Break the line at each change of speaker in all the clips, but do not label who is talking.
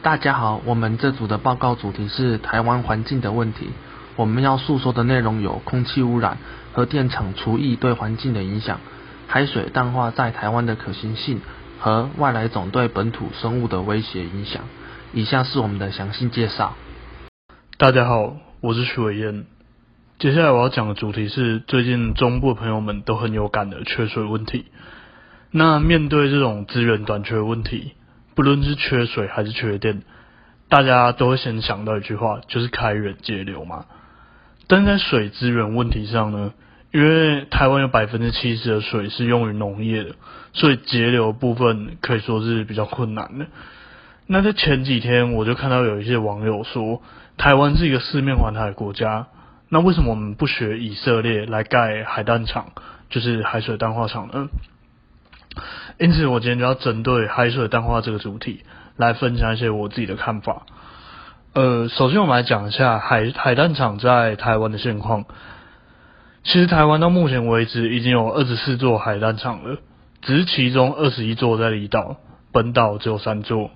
大家好，我们这组的报告主题是台湾环境的问题。我们要诉说的内容有空气污染、核电厂除役对环境的影响、海水淡化在台湾的可行性和外来种对本土生物的威胁影响。以下是我们的详细介绍。
大家好，我是徐伟燕。接下来我要讲的主题是最近中部朋友们都很有感的缺水问题。那面对这种资源短缺问题，不论是缺水还是缺电，大家都会先想到一句话，就是开源节流嘛。但在水资源问题上呢，因为台湾有百分之七十的水是用于农业的，所以节流部分可以说是比较困难的。那在前几天，我就看到有一些网友说，台湾是一个四面环海的国家，那为什么我们不学以色列来盖海淡厂，就是海水淡化厂呢？因此，我今天就要针对海水淡化这个主题，来分享一些我自己的看法。呃，首先我们来讲一下海海淡厂在台湾的现况。其实台湾到目前为止已经有二十四座海淡厂了，只是其中二十一座在离岛，本岛只有三座。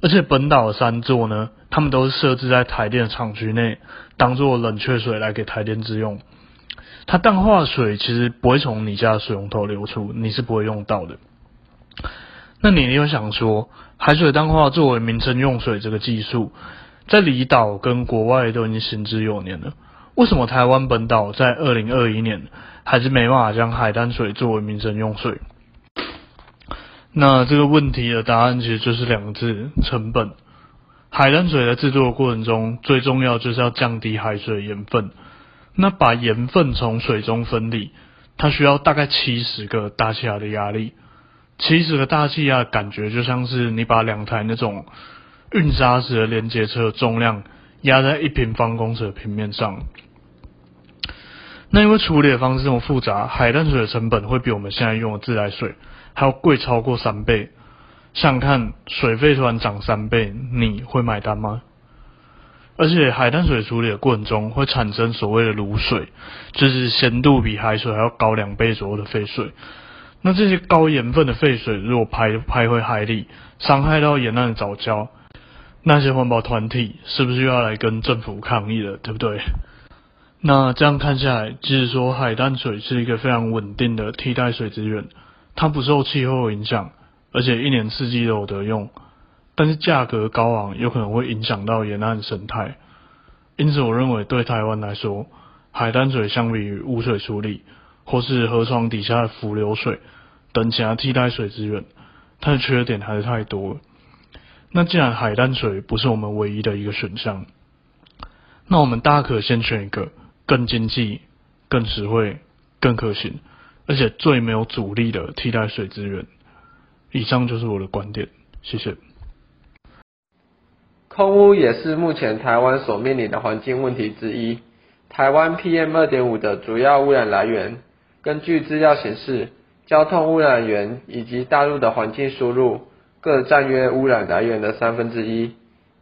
而且本岛的三座呢，他们都是设置在台电的厂区内，当做冷却水来给台电之用。它淡化水其实不会从你家的水龙头流出，你是不会用到的。那你又想说，海水淡化作为名称用水这个技术，在离岛跟国外都已经行之有年了，为什么台湾本岛在二零二一年还是没办法将海淡水作为名称用水？那这个问题的答案其实就是两个字：成本。海淡水在制作的过程中，最重要就是要降低海水盐分。那把盐分从水中分离，它需要大概七十个大气压的压力。其实的大气压感觉就像是你把两台那种运砂石的连接车重量压在一平方公尺的平面上。那因为处理的方式这么复杂，海淡水的成本会比我们现在用的自来水还要贵超过三倍。想想看，水费突然涨三倍，你会买单吗？而且海淡水处理的过程中会产生所谓的卤水，就是咸度比海水还要高两倍左右的废水。那这些高盐分的废水如果排排回海里，伤害到沿岸的藻礁，那些环保团体是不是又要来跟政府抗议了？对不对？那这样看下来，即使说海淡水是一个非常稳定的替代水资源，它不受气候影响，而且一年四季都有得用，但是价格高昂，有可能会影响到沿岸生态。因此，我认为对台湾来说，海淡水相比于污水处理。或是河床底下的浮流水等其他替代水资源，它的缺点还是太多了。那既然海淡水不是我们唯一的一个选项，那我们大可先选一个更经济、更实惠、更可行，而且最没有阻力的替代水资源。以上就是我的观点，谢谢。
空污也是目前台湾所面临的环境问题之一，台湾 PM 二点五的主要污染来源。根据资料显示，交通污染源以及大陆的环境输入各占约污染来源的三分之一，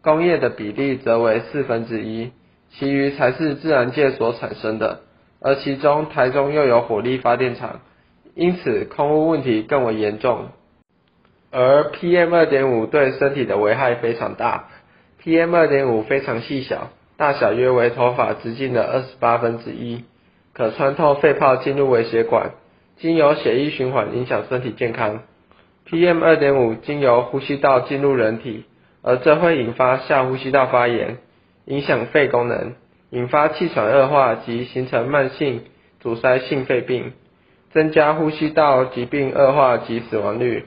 工业的比例则为四分之一，其余才是自然界所产生的。而其中台中又有火力发电厂，因此空污问题更为严重。而 PM 二点五对身体的危害非常大，PM 二点五非常细小，大小约为头发直径的二十八分之一。可穿透肺泡进入微血管，经由血液循环影响身体健康。PM 2.5经由呼吸道进入人体，而这会引发下呼吸道发炎，影响肺功能，引发气喘恶化及形成慢性阻塞性肺病，增加呼吸道疾病恶化及死亡率。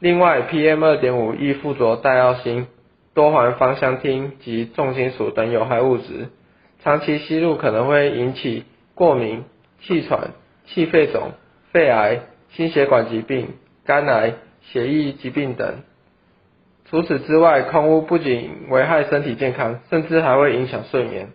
另外，PM 2.5易附着带药辛、多环芳香烃及重金属等有害物质，长期吸入可能会引起。过敏、气喘、气肺肿、肺癌、心血管疾病、肝癌、血液疾病等。除此之外，空污不仅危害身体健康，甚至还会影响睡眠。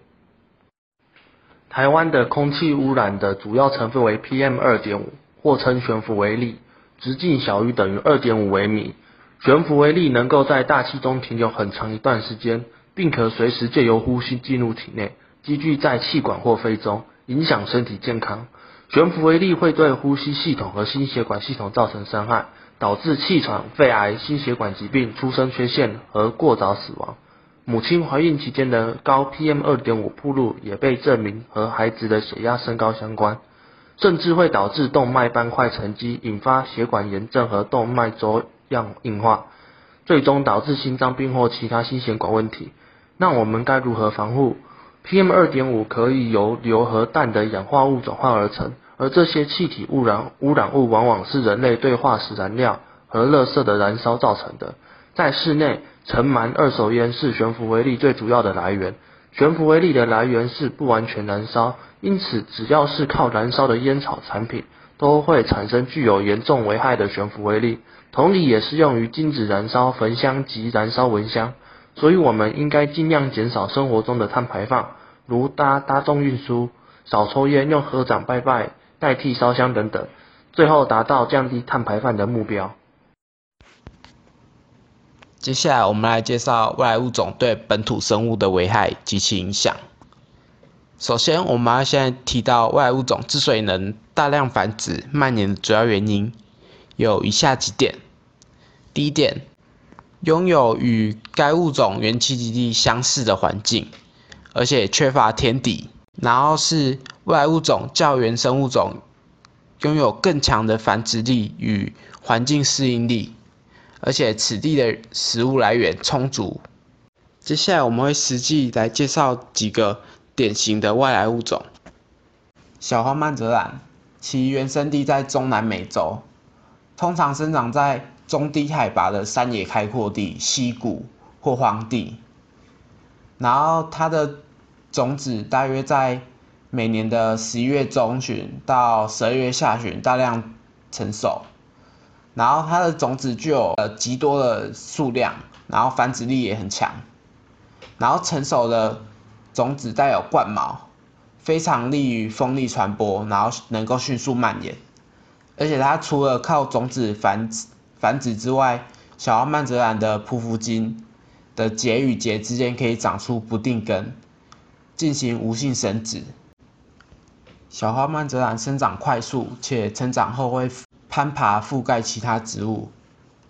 台湾的空气污染的主要成分为 PM2.5，或称悬浮微粒，直径小于等于2.5微米。悬浮微粒能够在大气中停留很长一段时间，并可随时借由呼吸进入体内，积聚在气管或肺中。影响身体健康，悬浮微粒会对呼吸系统和心血管系统造成伤害，导致气喘、肺癌、心血管疾病、出生缺陷和过早死亡。母亲怀孕期间的高 PM2.5 铺露也被证明和孩子的血压升高相关，甚至会导致动脉斑块沉积，引发血管炎症和动脉粥样硬化，最终导致心脏病或其他心血管问题。那我们该如何防护？PM 2.5可以由硫和氮的氧化物转化而成，而这些气体污染污染物往往是人类对化石燃料和垃圾的燃烧造成的。在室内，尘螨、二手烟是悬浮微粒最主要的来源。悬浮微粒的来源是不完全燃烧，因此只要是靠燃烧的烟草产品都会产生具有严重危害的悬浮微粒。同理，也适用于禁止燃烧、焚香及燃烧蚊香。所以，我们应该尽量减少生活中的碳排放，如搭大众运输、少抽烟、用合掌拜拜代替烧香等等，最后达到降低碳排放的目标。
接下来，我们来介绍外来物种对本土生物的危害及其影响。首先，我们要先提到外来物种之所以能大量繁殖、蔓延的主要原因，有以下几点。第一点。拥有与该物种原栖地相似的环境，而且缺乏天敌。然后是外物种较原生物种拥有更强的繁殖力与环境适应力，而且此地的食物来源充足。接下来我们会实际来介绍几个典型的外来物种——小花曼泽兰，其原生地在中南美洲，通常生长在。中低海拔的山野开阔地、溪谷或荒地，然后它的种子大约在每年的十一月中旬到十二月下旬大量成熟，然后它的种子具有呃极多的数量，然后繁殖力也很强，然后成熟的种子带有冠毛，非常利于风力传播，然后能够迅速蔓延，而且它除了靠种子繁殖。繁殖之外，小花曼泽兰的匍匐茎的节与节之间可以长出不定根，进行无性生殖。小花曼泽兰生长快速，且成长后会攀爬覆盖其他植物，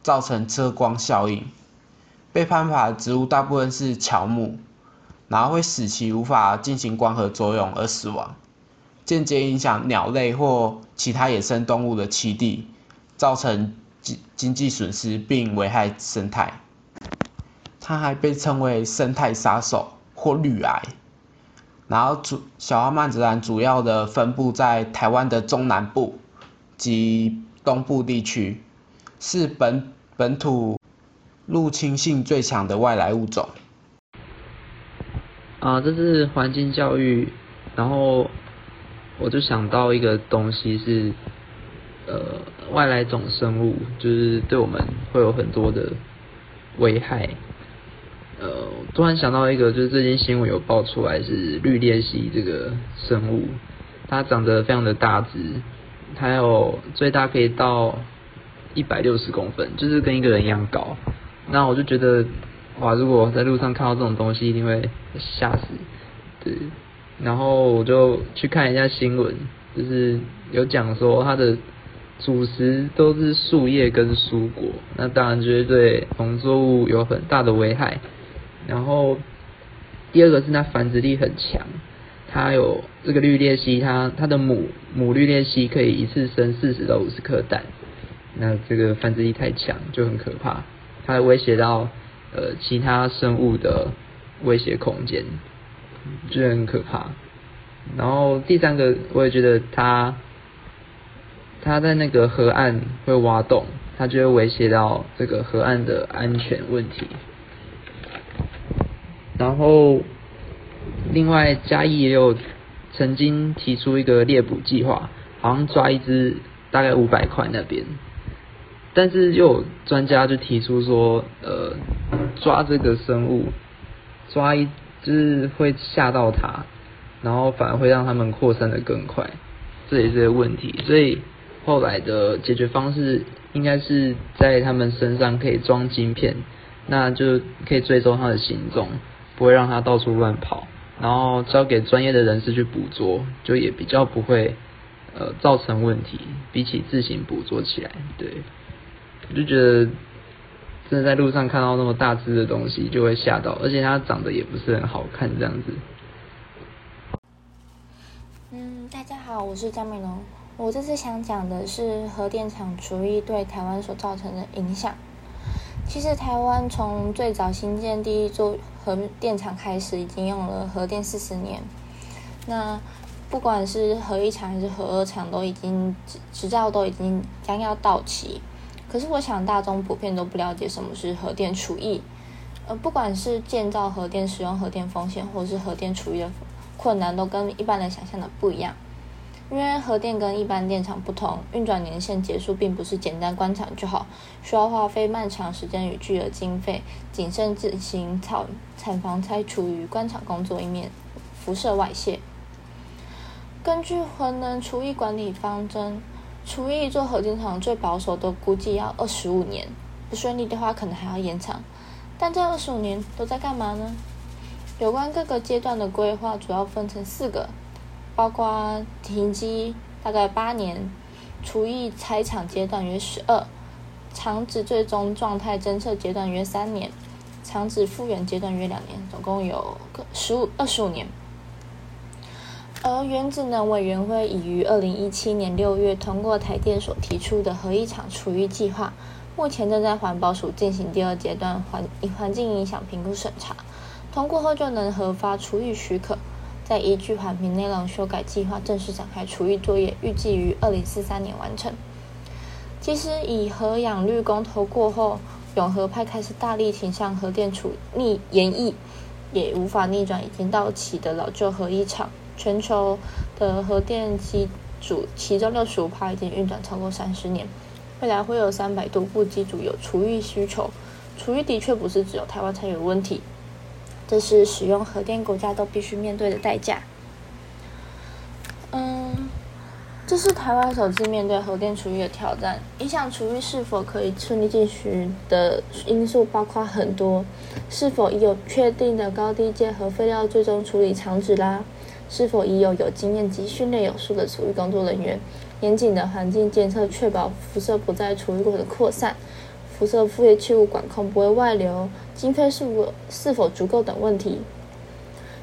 造成遮光效应。被攀爬植物大部分是乔木，然后会使其无法进行光合作用而死亡，间接影响鸟类或其他野生动物的栖地，造成。经经济损失并危害生态，它还被称为生态杀手或绿癌。然后主小花曼子兰主要的分布在台湾的中南部及东部地区，是本本土入侵性最强的外来物种。
啊，这是环境教育，然后我就想到一个东西是，呃。外来种生物就是对我们会有很多的危害。呃，突然想到一个，就是最近新闻有爆出来是绿鬣蜥这个生物，它长得非常的大只，它有最大可以到一百六十公分，就是跟一个人一样高。那我就觉得哇，如果在路上看到这种东西，一定会吓死。对，然后我就去看一下新闻，就是有讲说它的。主食都是树叶跟蔬果，那当然就会对农作物有很大的危害。然后第二个是它繁殖力很强，它有这个绿鬣蜥，它它的母母绿鬣蜥可以一次生四十到五十颗蛋，那这个繁殖力太强就很可怕，它威胁到呃其他生物的威胁空间，就很可怕。然后第三个我也觉得它。它在那个河岸会挖洞，它就会威胁到这个河岸的安全问题。然后，另外嘉义也有曾经提出一个猎捕计划，好像抓一只大概五百块那边，但是有专家就提出说，呃，抓这个生物，抓一只会吓到它，然后反而会让它们扩散的更快，这也是个问题，所以。后来的解决方式应该是在他们身上可以装晶片，那就可以追踪它的行踪，不会让它到处乱跑，然后交给专业的人士去捕捉，就也比较不会呃造成问题，比起自行捕捉起来，对，我就觉得真的在路上看到那么大只的东西就会吓到，而且它长得也不是很好看这样子。
嗯，大家好，我是张美龙。我这次想讲的是核电厂除役对台湾所造成的影响。其实台湾从最早兴建第一座核电厂开始，已经用了核电四十年。那不管是核一厂还是核二厂，都已经执执照都已经将要到期。可是我想大众普遍都不了解什么是核电除役。呃，不管是建造核电、使用核电风险，或是核电处理的困难，都跟一般人想象的不一样。因为核电跟一般电厂不同，运转年限结束并不是简单关厂就好，需要花费漫长时间与巨额经费，谨慎自行草厂房拆除与关厂工作，以免辐射外泄。根据核能除役管理方针，除役做核电厂最保守的估计要二十五年，不顺利的话可能还要延长。但这二十五年都在干嘛呢？有关各个阶段的规划，主要分成四个。包括停机大概八年，厨艺拆厂阶段约十二，厂址最终状态侦测阶段约三年，厂址复原阶段约两年，总共有个十五二十五年。而原子能委员会已于二零一七年六月通过台电所提出的核一厂厨役计划，目前正在环保署进行第二阶段环环境影响评估审查，通过后就能核发厨役许可。在依据环评内容修改计划正式展开厨艺作业，预计于二零四三年完成。其实，以核氧绿公投过后，永和派开始大力倾向核电处逆延役，也无法逆转已经到期的老旧核一厂。全球的核电机组，其中六十五趴已经运转超过三十年，未来会有三百多部机组有厨艺需求。厨艺的确不是只有台湾才有问题。这是使用核电国家都必须面对的代价。嗯，这是台湾首次面对核电厨余的挑战。影响厨余是否可以顺利进行的因素包括很多：是否已有确定的高低阶核废料最终处理厂址啦？是否已有有经验及训练有素的厨余工作人员？严谨的环境监测，确保辐射不在厨余过程扩散。辐射副业废弃物管控不会外流，经费是否是否足够等问题。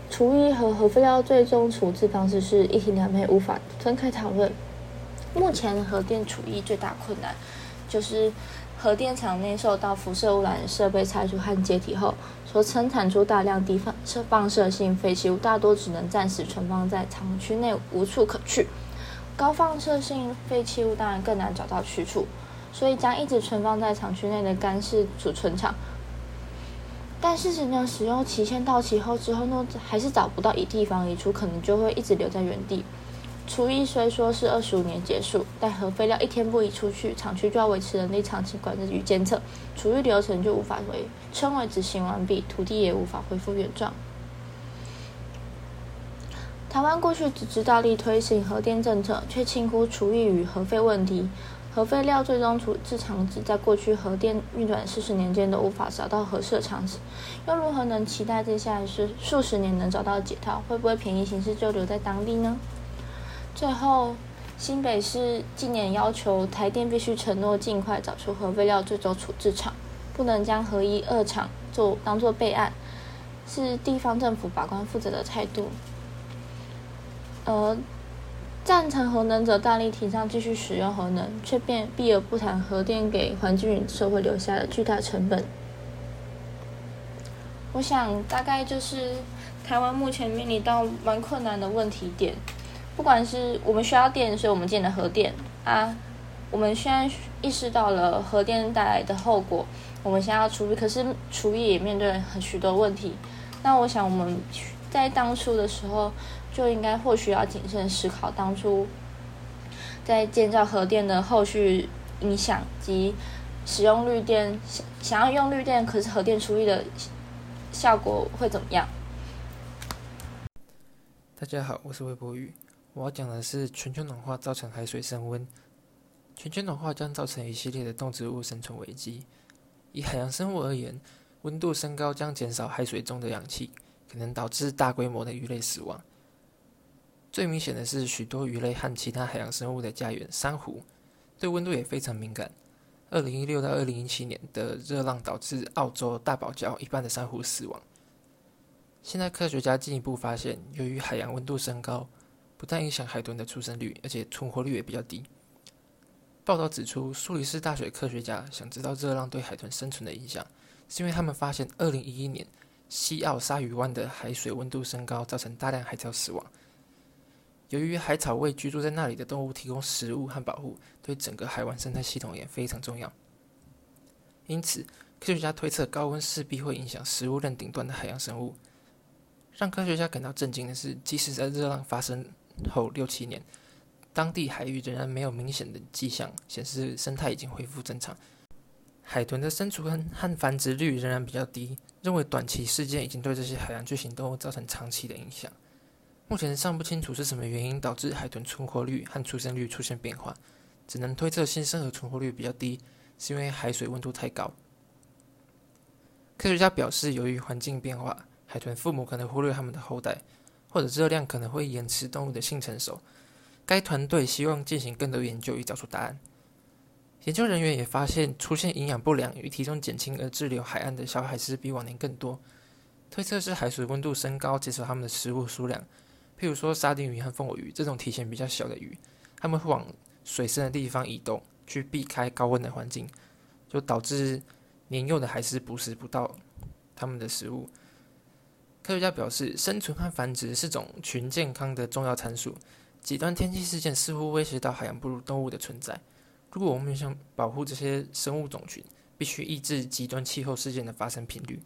厨一和核废料最终处置方式是一体两面，无法分开讨论。目前核电厨一最大困难就是核电厂内受到辐射污染设备拆除和解体后，所生产出大量低放射放射性废弃物，大多只能暂时存放在厂区内，无处可去。高放射性废弃物当然更难找到去处。所以将一直存放在厂区内的干式储存厂。但事实上使用期限到期后，之后呢，还是找不到一地方移出，可能就会一直留在原地。厨艺虽说是二十五年结束，但核废料一天不移出去，厂区就要维持人力长期管制与监测，储运流程就无法为称为执行完毕，土地也无法恢复原状。台湾过去只知道力推行核电政策，却轻忽厨艺与核废问题。核废料最终处置场址，在过去核电运转四十年间都无法找到合适的场址，又如何能期待接下来是数十年能找到解套？会不会便宜行事就留在当地呢？最后，新北市近年要求台电必须承诺尽快找出核废料最终处置厂，不能将核一、二厂做当做备案，是地方政府把关负责的态度。而赞成核能者大力提倡继续使用核能，却变避而不谈核电给环境与社会留下的巨大成本。我想，大概就是台湾目前面临到蛮困难的问题点。不管是我们需要电，所以我们建了核电啊。我们现在意识到了核电带来的后果，我们在要处理，可是处理也面对很许多问题。那我想，我们。在当初的时候，就应该或许要谨慎思考当初在建造核电的后续影响及使用绿电。想想要用绿电，可是核电出力的效果会怎么样？
大家好，我是魏博宇，我要讲的是全球暖化造成海水升温。全球暖化将造成一系列的动植物生存危机。以海洋生物而言，温度升高将减少海水中的氧气。可能导致大规模的鱼类死亡。最明显的是，许多鱼类和其他海洋生物的家园——珊瑚，对温度也非常敏感。二零一六到二零一七年的热浪导致澳洲大堡礁一半的珊瑚死亡。现在，科学家进一步发现，由于海洋温度升高，不但影响海豚的出生率，而且存活率也比较低。报道指出，苏黎世大学科学家想知道热浪对海豚生存的影响，是因为他们发现二零一一年。西澳鲨鱼湾的海水温度升高，造成大量海草死亡。由于海草为居住在那里的动物提供食物和保护，对整个海湾生态系统也非常重要。因此，科学家推测高温势必会影响食物链顶端的海洋生物。让科学家感到震惊的是，即使在热浪发生后六七年，当地海域仍然没有明显的迹象显示生态已经恢复正常。海豚的生存和繁殖率仍然比较低，认为短期事件已经对这些海洋巨型动物造成长期的影响。目前尚不清楚是什么原因导致海豚存活率和出生率出现变化，只能推测新生和存活率比较低是因为海水温度太高。科学家表示，由于环境变化，海豚父母可能忽略他们的后代，或者热量可能会延迟动物的性成熟。该团队希望进行更多研究以找出答案。研究人员也发现，出现营养不良与体重减轻而滞留海岸的小海狮比往年更多。推测是海水温度升高，减少它们的食物数量，譬如说沙丁鱼和凤尾鱼这种体型比较小的鱼，它们会往水深的地方移动，去避开高温的环境，就导致年幼的海狮捕食不到它们的食物。科学家表示，生存和繁殖是种群健康的重要参数。极端天气事件似乎威胁到海洋哺乳动物的存在。如果我们想保护这些生物种群，必须抑制极端气候事件的发生频率。